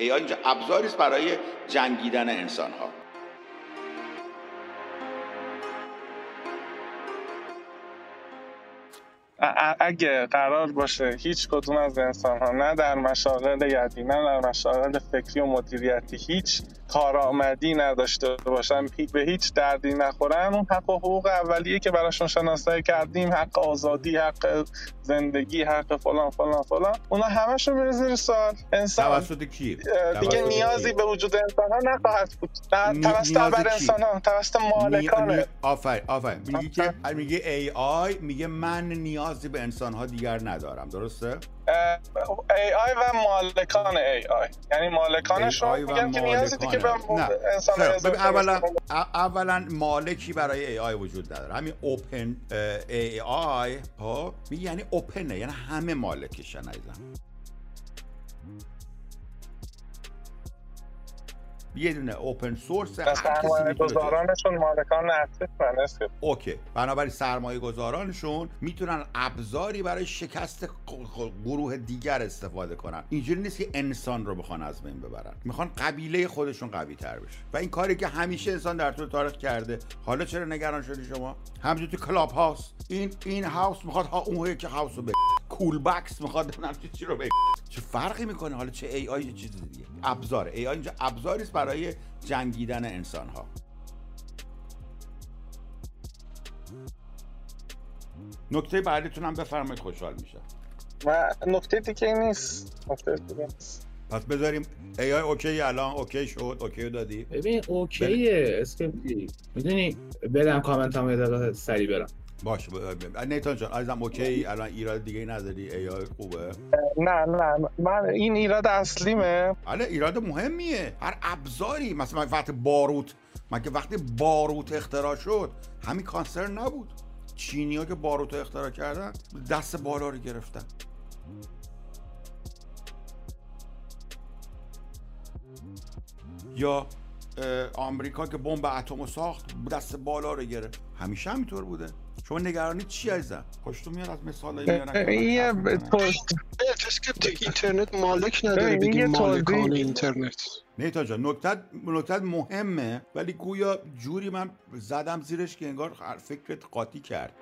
اینجا ابزاری است برای جنگیدن انسان ها اگه قرار باشه هیچ کدوم از انسان ها نه در مشاغل یدی نه در مشاغل فکری و مدیریتی هیچ کارآمدی نداشته باشن به هیچ دردی نخورن. اون حق و حقوق اولیه که براشون شناسایی کردیم حق آزادی حق زندگی حق فلان فلان فلان. اونا همشون میره زیر سوال انسان توسط کی؟ دیگه نیازی به وجود انسان ها نخواهد بود. توسط بر انسان ها توسط مالکان آفر آفر میگه که میگه AI میگه من نیازی به انسان ها دیگر ندارم. درسته؟ AI و مالکان AI. یعنی مالکانشون میگن که نیازی دیگه به انسان اولا اولا مالکی برای AI وجود نداره. همین Open ای آی ها یعنی اوپنه یعنی همه مالکشن عزیزم یه دونه اوپن سورس هر سرمایه گذارانشون مالکان اصلی اوکی. بنابراین سرمایه گذارانشون می‌تونن ابزاری برای شکست گروه دیگر استفاده کنن. اینجوری نیست که انسان رو بخوان از بین ببرن. می‌خوان قبیله خودشون قوی تر بشه. و این کاری که همیشه انسان در طول تاریخ کرده. حالا چرا نگران شدی شما؟ همینجور تو کلاب هاوس این این هاوس می‌خواد ها اون که هاوس رو کول بکس می‌خواد چی رو بگه. چه فرقی می‌کنه؟ حالا چه ای آی چیز دیگه؟ ابزار. ای آی اینجا ابزاری است برای جنگیدن انسان ها نکته بعدیتون هم بفرمایید خوشحال میشه و نکته دیگه نیست. نکته دیگه نیست. پس بذاریم ای آی اوکی الان اوکی شد اوکی دادی. ببین اوکیه اسکیپ می‌دونی بدم کامنت هم یه سری برم. باش نیتان جان عزیزم OK؟ الان ایراد دیگه نداری؟ AI خوبه؟ نه نه من این ایراد اصلیمه. آره ایراد مهمیه. هر ابزاری مثلا وقتی باروت من که وقتی باروت اختراع شد همین concern نبود. چینی ها که باروت اختراع کردن دست بالا رو گرفتن. یا آمریکا که بمب اتم ساخت دست بالا رو گرفت. همیشه همینطور بوده. شما نگرانی چی عزیزم؟ خوشتون میاد از مثال میارن اینترنت مالک نداره بگیم مالکان اینترنت. نیتا جان نکتت نکتت مهمه ولی گویا جوری من زدم زیرش که انگار فکرت قاطی کرد.